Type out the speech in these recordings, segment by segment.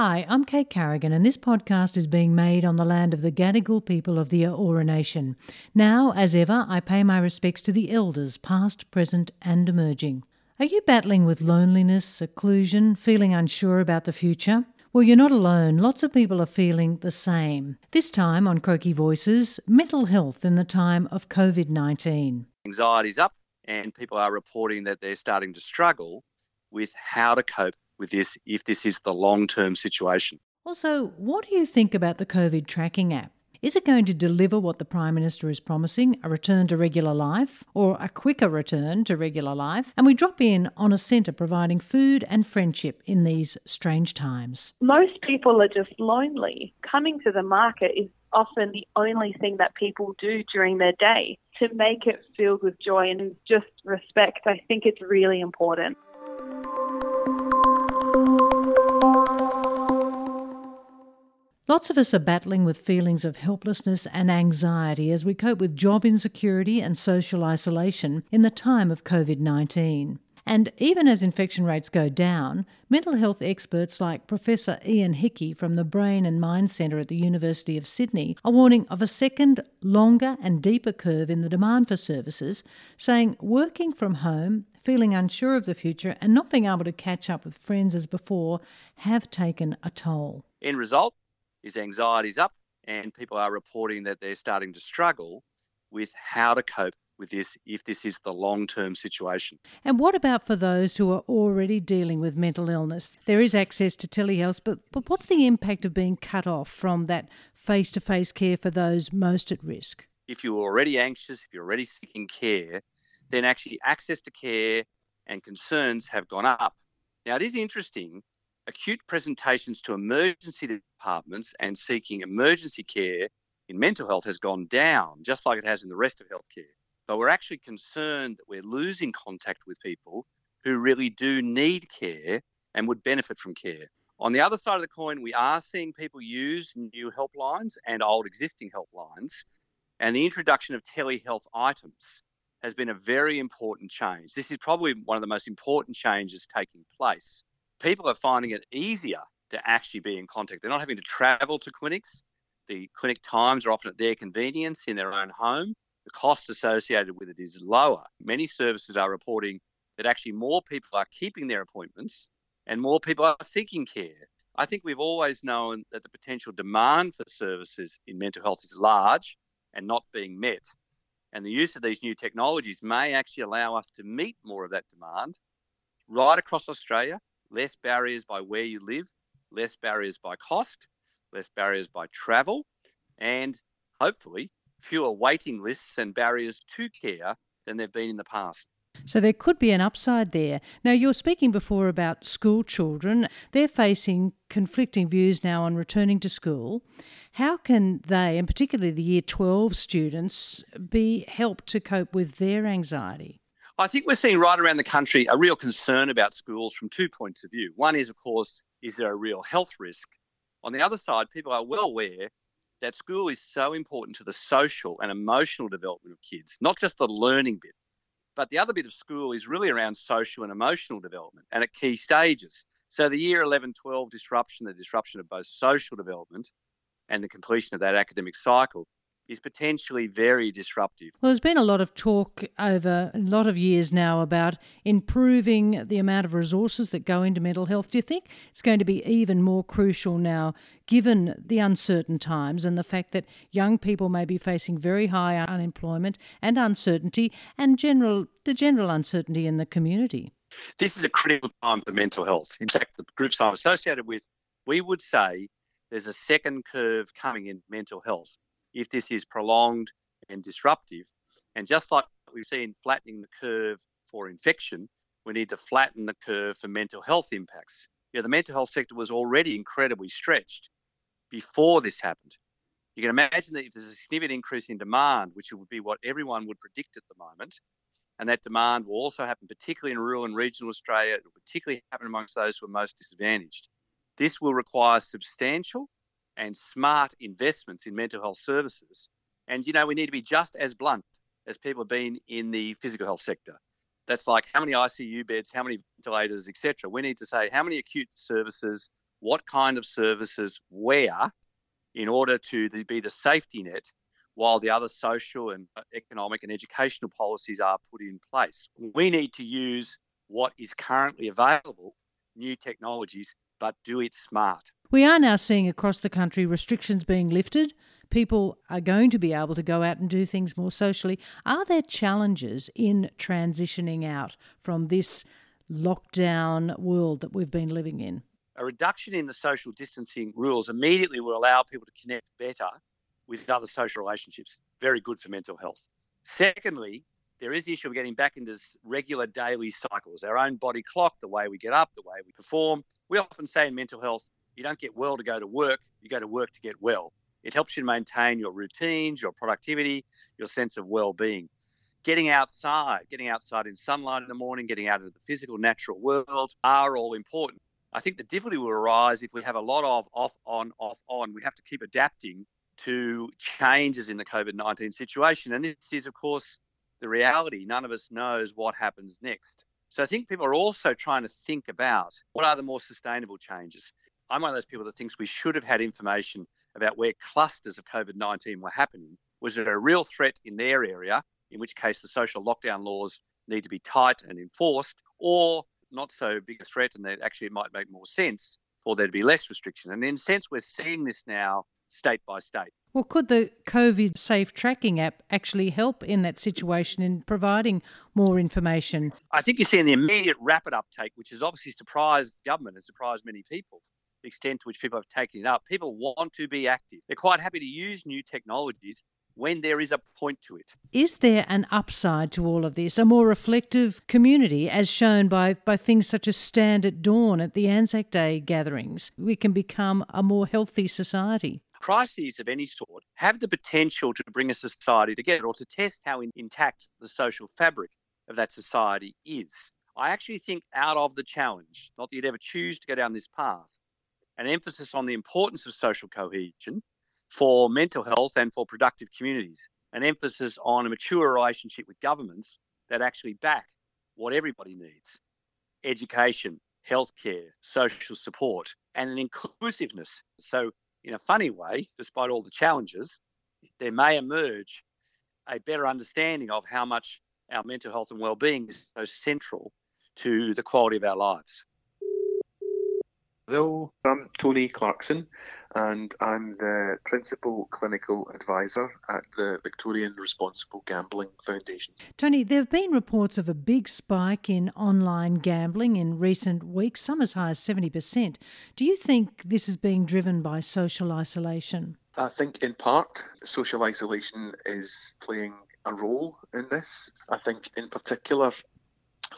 Hi, I'm Kate Carrigan, and this podcast is being made on the land of the Gadigal people of the Eora Nation. Now, as ever, I pay my respects to the elders, past, present, and emerging. Are you battling with loneliness, seclusion, feeling unsure about the future? Well, you're not alone. Lots of people are feeling the same. This time on Croakey Voices, mental health in the time of COVID 19. Anxiety's up, and people are reporting that they're starting to struggle with how to cope with this if this is the long term situation. Also, what do you think about the COVID tracking app? Is it going to deliver what the Prime Minister is promising, a return to regular life, or a quicker return to regular life? And we drop in on a centre providing food and friendship in these strange times. Most people are just lonely. Coming to the market is often the only thing that people do during their day. To make it filled with joy and just respect, I think it's really important. Lots of us are battling with feelings of helplessness and anxiety as we cope with job insecurity and social isolation in the time of COVID 19. And even as infection rates go down, mental health experts like Professor Ian Hickie from the Brain and Mind Centre at the University of Sydney are warning of a second, longer, and deeper curve in the demand for services, saying working from home, feeling unsure of the future, and not being able to catch up with friends as before have taken a toll. In result, is anxiety's up, and people are reporting that they're starting to struggle with how to cope with this if this is the long term situation. And what about for those who are already dealing with mental illness? There is access to telehealth, but, but what's the impact of being cut off from that face to face care for those most at risk? If you're already anxious, if you're already seeking care, then actually access to care and concerns have gone up. Now, it is interesting acute presentations to emergency departments and seeking emergency care in mental health has gone down, just like it has in the rest of healthcare. But we're actually concerned that we're losing contact with people who really do need care and would benefit from care. On the other side of the coin, we are seeing people use new helplines and old existing helplines, and the introduction of telehealth items has been a very important change. This is probably one of the most important changes taking place people are finding it easier to actually be in contact. They're not having to travel to clinics. The clinic times are often at their convenience in their own home. The cost associated with it is lower. Many services are reporting that actually more people are keeping their appointments and more people are seeking care. I think we've always known that the potential demand for services in mental health is large and not being met. And the use of these new technologies may actually allow us to meet more of that demand right across Australia less barriers by where you live, less barriers by cost, less barriers by travel, and hopefully fewer waiting lists and barriers to care than there have been in the past. So there could be an upside there. Now, you're speaking before about school children. They're facing conflicting views now on returning to school. How can they, and particularly the year 12 students, be helped to cope with their anxiety? I think we're seeing right around the country a real concern about schools from two points of view. One is, of course, is there a real health risk? On the other side, people are well aware that school is so important to the social and emotional development of kids, not just the learning bit. But the other bit of school is really around social and emotional development and at key stages. So the year 11 12 disruption, the disruption of both social development and the completion of that academic cycle is potentially very disruptive. Well, there's been a lot of talk over a lot of years now about improving the amount of resources that go into mental health. Do you think it's going to be even more crucial now, given the uncertain times and the fact that young people may be facing very high unemployment and uncertainty and general the general uncertainty in the community? This is a critical time for mental health. In fact, the groups I'm associated with, we would say there's a second curve coming in mental health if this is prolonged and disruptive. And just like we've seen flattening the curve for infection, we need to flatten the curve for mental health impacts. You know, the mental health sector was already incredibly stretched before this happened. You can imagine that if there's a significant increase in demand, which would be what everyone would predict at the moment, and that demand will also happen particularly in rural and regional Australia, it will particularly happen amongst those who are most disadvantaged. This will require substantial and smart investments in mental health services. And, you know, we need to be just as blunt as people have been in the physical health sector. That's like how many ICU beds, how many ventilators, etc. We need to say how many acute services what kind of services where in order to be the safety net while the other social and economic and educational policies are put in place. We need to use what is currently available, new technologies, but do it smart. We are now seeing across the country restrictions being lifted. People are going to be able to go out and do things more socially. Are there challenges in transitioning out from this lockdown world that we've been living in? A reduction in the social distancing rules immediately will allow people to connect better with other social relationships. Very good for mental health. Secondly, there is the issue of getting back into regular daily cycles, our own body clock, the way we get up, the way we perform. We often say in mental health, you don't get well to go to work, you go to work to get well. It helps you maintain your routines, your productivity, your sense of well being. Getting outside, getting outside in sunlight in the morning, getting out into the physical, natural world are all important. I think the difficulty will arise if we have a lot of off, on, off, on. We have to keep adapting to changes in the COVID 19 situation. And this is, of course, the reality. None of us knows what happens next. So I think people are also trying to think about what are the more sustainable changes. I'm one of those people that thinks we should have had information about where clusters of COVID 19 were happening. Was it a real threat in their area, in which case the social lockdown laws need to be tight and enforced, or not so big a threat and that actually it might make more sense for there to be less restriction? And in a sense, we're seeing this now state by state. Well, could the COVID safe tracking app actually help in that situation in providing more information? I think you're seeing the immediate rapid uptake, which has obviously surprised government and surprised many people. The extent to which people have taken it up. People want to be active. They're quite happy to use new technologies when there is a point to it. Is there an upside to all of this? A more reflective community, as shown by, by things such as Stand at Dawn at the Anzac Day gatherings? We can become a more healthy society crises of any sort have the potential to bring a society together or to test how intact the social fabric of that society is. I actually think out of the challenge, not that you'd ever choose to go down this path, an emphasis on the importance of social cohesion for mental health and for productive communities, an emphasis on a mature relationship with governments that actually back what everybody needs education, healthcare, social support, and an inclusiveness. So in a funny way, despite all the challenges, there may emerge a better understanding of how much our mental health and well-being is so central to the quality of our lives. Hello, I'm Tony Clarkson, and I'm the Principal Clinical Advisor at the Victorian Responsible Gambling Foundation. Tony, there have been reports of a big spike in online gambling in recent weeks, some as high as 70%. Do you think this is being driven by social isolation? I think in part social isolation is playing a role in this. I think in particular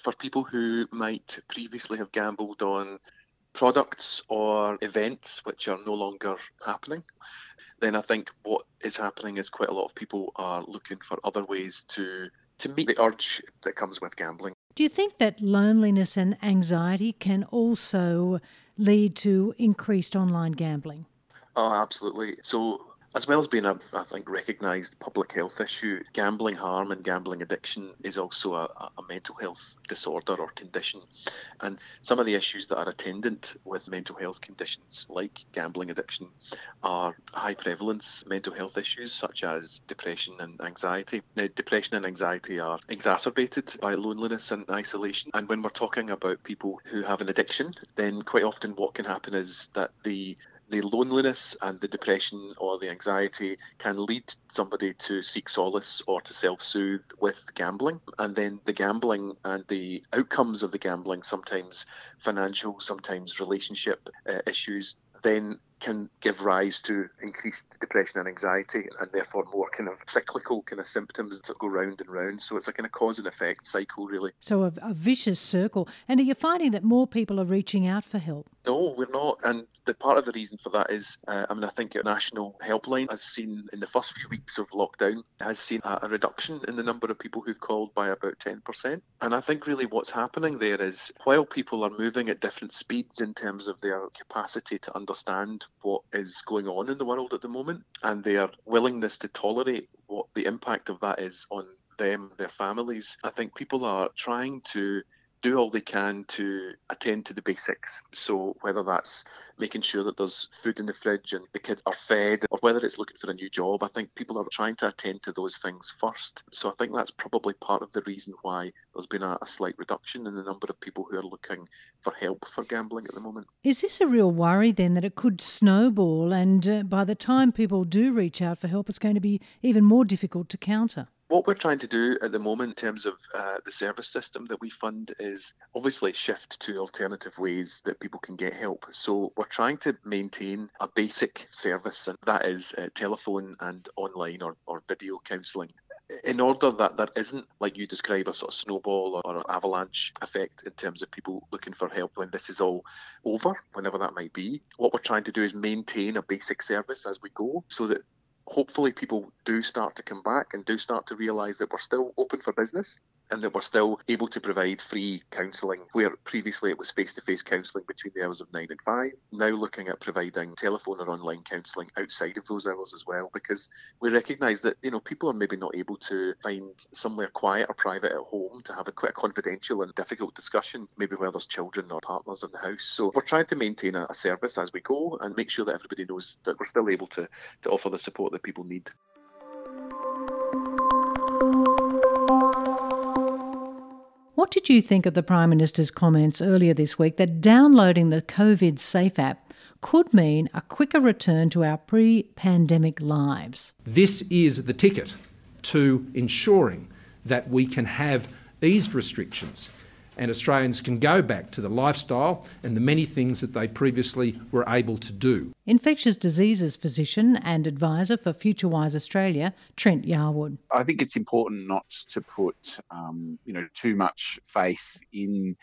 for people who might previously have gambled on products or events which are no longer happening, then I think what is happening is quite a lot of people are looking for other ways to to meet the urge that comes with gambling. Do you think that loneliness and anxiety can also lead to increased online gambling? Oh, absolutely. So as well as being a, I think, recognised public health issue, gambling harm and gambling addiction is also a, a, mental health disorder or condition. And some of the issues that are attendant with mental health conditions like gambling addiction are high prevalence mental health issues such as depression and anxiety. Now, depression and anxiety are exacerbated by loneliness and isolation. And when we're talking about people who have an addiction, then quite often what can happen is that the the loneliness and the depression or the anxiety can lead somebody to seek solace or to self soothe with gambling. And then the gambling and the outcomes of the gambling, sometimes financial, sometimes relationship uh, issues, then can give rise to increased depression and anxiety and therefore more kind of cyclical kind of symptoms that go round and round. So it's a kind of cause and effect cycle, really. So a, a vicious circle. And are you finding that more people are reaching out for help? No, we're not. And the part of the reason for that is, uh, I mean, I think a national helpline has seen in the first few weeks of lockdown has seen a, a reduction in the number of people who've called by about 10%. And I think really what's happening there is while people are moving at different speeds in terms of their capacity to understand what is going on in the world at the moment and their willingness to tolerate what the impact of that is on them, their families. I think people are trying to do all they can to attend to the basics. So whether that's making sure that there's food in the fridge and the kids are fed, or whether it's looking for a new job, I think people are trying to attend to those things first. So I think that's probably part of the reason why there's been a, a slight reduction in the number of people who are looking for help for gambling at the moment. Is this a real worry then that it could snowball, and uh, by the time people do reach out for help, it's going to be even more difficult to counter? What we're trying to do at the moment in terms of uh, the service system that we fund is obviously shift to alternative ways that people can get help. So we're trying to maintain a basic service, and that is uh, telephone and online or, or video counselling in order that there isn't, like you describe, a sort of snowball or an avalanche effect in terms of people looking for help when this is all over, whenever that might be, what we're trying to do is maintain a basic service as we go so that hopefully people do start to come back and do start to realise that we're still open for business and that we're still able to provide free counselling where previously it was face-to-face counselling between the hours of 9 and 5 now looking at providing telephone or online counselling outside of those hours as well because we recognise that you know people are maybe not able to find somewhere quiet or private at home to have a quite confidential and difficult discussion maybe where there's children or partners in the house so we're trying to maintain a, a service as we go and make sure that everybody knows that we're still able to, to offer the support that people need. What did you think of the Prime Minister's comments earlier this week that downloading the COVID Safe app could mean a quicker return to our pre pandemic lives? This is the ticket to ensuring that we can have eased restrictions and Australians can go back to the lifestyle and the many things that they previously were able to do. Infectious diseases physician and advisor for FutureWise Australia, Trent Yarwood. I think it's important not to put, um, you know, too much faith in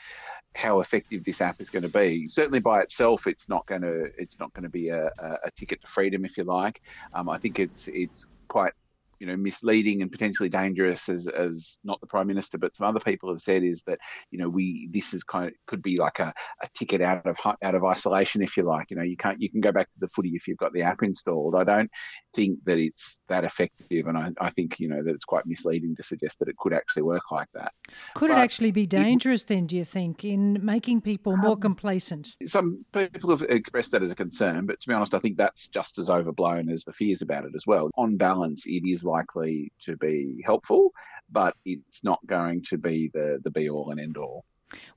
how effective this app is going to be. Certainly by itself, it's not going to it's not going to be a, a, ticket to freedom, if you like. Um, I think it's it's quite you know misleading and potentially dangerous as as not the prime minister but some other people have said is that you know we this is kind of could be like a, a ticket out of out of isolation if you like. You know you can't you can go back to the footy if you've got the app installed. I don't think that it's that effective and i, I think you know that it's quite misleading to suggest that it could actually work like that. Could but it actually be dangerous it, then do you think in making people more um, complacent? some people have expressed that as a concern but to be honest i think that's just as overblown as the fears about it as well. On balance it is likely to be helpful, but it's not going to be the, the be all and end all.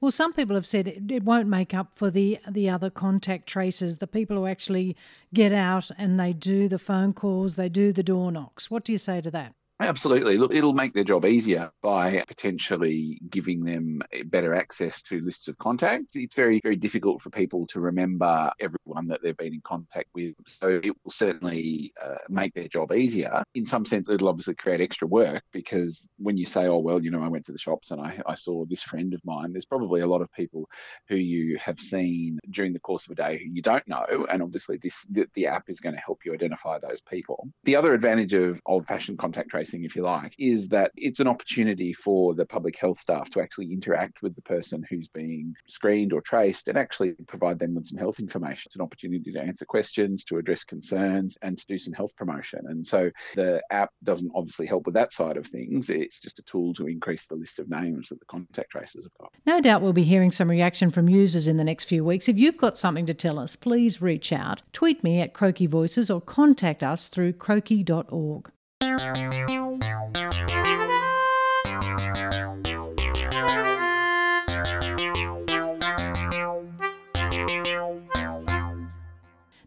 Well, some people have said it, it, won't make up for the the other contact traces, the people who actually get out and they do the phone calls, they do the door knocks. What do you say to that? Absolutely. Look, it'll make their job easier by potentially giving them better access to lists of contacts. It's very, very difficult for people to remember everyone that they've been in contact with. So it will certainly uh, make their job easier. In some sense, it'll obviously create extra work because when you say, oh, well, you know, I went to the shops and I, I saw this friend of mine, there's probably a lot of people who you have seen during the course of a day who you don't know. And obviously, this the, the app is going to help you identify those people. The other advantage of old fashioned contact tracing if you like, is that it's an opportunity for the public health staff to actually interact with the person who's being screened or traced and actually provide them with some health information. It's an opportunity to answer questions, to address concerns, and to do some health promotion. And so the app doesn't obviously help with that side of things. It's just a tool to increase the list of names that the contact tracers have got. No doubt we'll be hearing some reaction from users in the next few weeks. If you've got something to tell us, please reach out. Tweet me at Croakey Voices or contact us through croakey.org.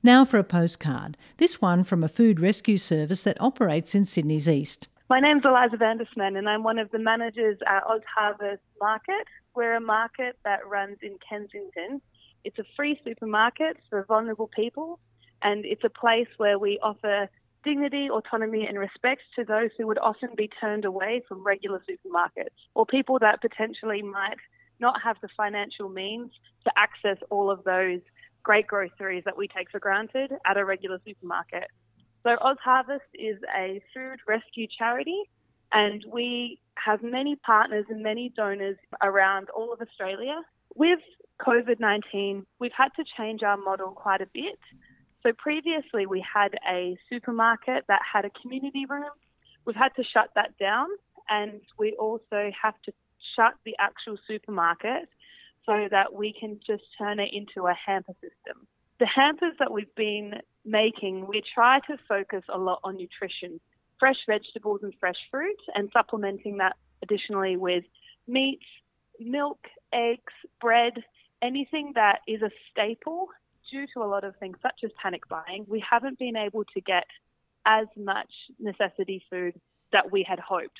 Now for a postcard. This one from a food rescue service that operates in Sydney's East. My name's Eliza Vandersman, and I'm one of the managers at Oz Harvest Market. We're a market that runs in Kensington. It's a free supermarket for vulnerable people, and it's a place where we offer dignity, autonomy, and respect to those who would often be turned away from regular supermarkets, or people that potentially might not have the financial means to access all of those great groceries that we take for granted at a regular supermarket. So OzHarvest is a food rescue charity and we have many partners and many donors around all of Australia. With COVID 19, we've had to change our model quite a bit. So previously, we had a supermarket that had a community room. We've had to shut that down, and we also have to shut the actual supermarket so that we can just turn it into a hamper system. The hampers that we've been making, we try to focus a lot on nutrition, fresh vegetables and fresh fruit, and supplementing that additionally with meats, milk, eggs, bread, anything that is a staple due to a lot of things such as panic buying, we haven't been able to get as much necessity food that we had hoped.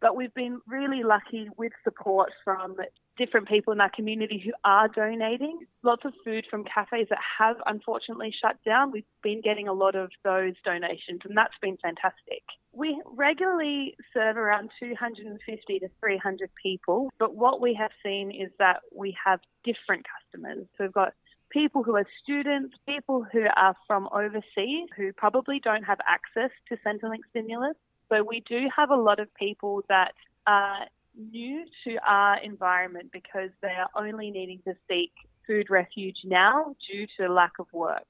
But we've been really lucky with support from different people in our community who are donating. Lots of food from cafes that have unfortunately shut down. We've been getting a lot of those donations, and that's been fantastic. We regularly serve around 250 to 300 people, but what we have seen is that we have different customers. So we've got people who are students, people who are from overseas who probably don't have access to Centrelink stimulus, so we do have a lot of people that are new to our environment because they are only needing to seek food refuge now due to lack of work.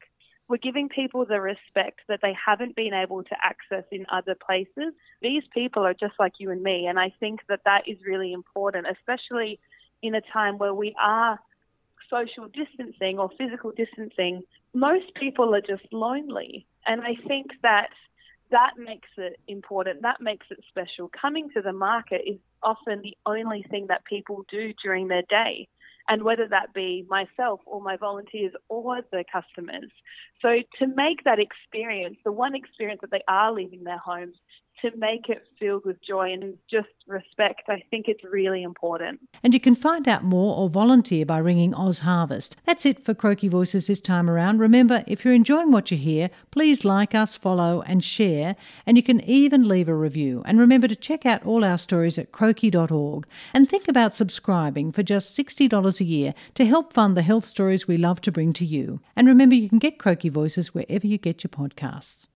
We're giving people the respect that they haven't been able to access in other places. These people are just like you and me, and I think that that is really important, especially in a time where we are social distancing or physical distancing. Most people are just lonely, and I think that that makes it important. That makes it special. Coming to the market is often the only thing that people do during their day. And whether that be myself or my volunteers or the customers. So, to make that experience, the one experience that they are leaving their homes, to make it filled with joy and just respect, I think it's really important. And you can find out more or volunteer by ringing OzHarvest. That's it for Croakey Voices this time around. Remember, if you're enjoying what you hear, please like us, follow, and share. And you can even leave a review. And remember to check out all our stories at croakey.org and think about subscribing for just $60 a year to help fund the health stories we love to bring to you. And remember, you can get Croakey Voices wherever you get your podcasts.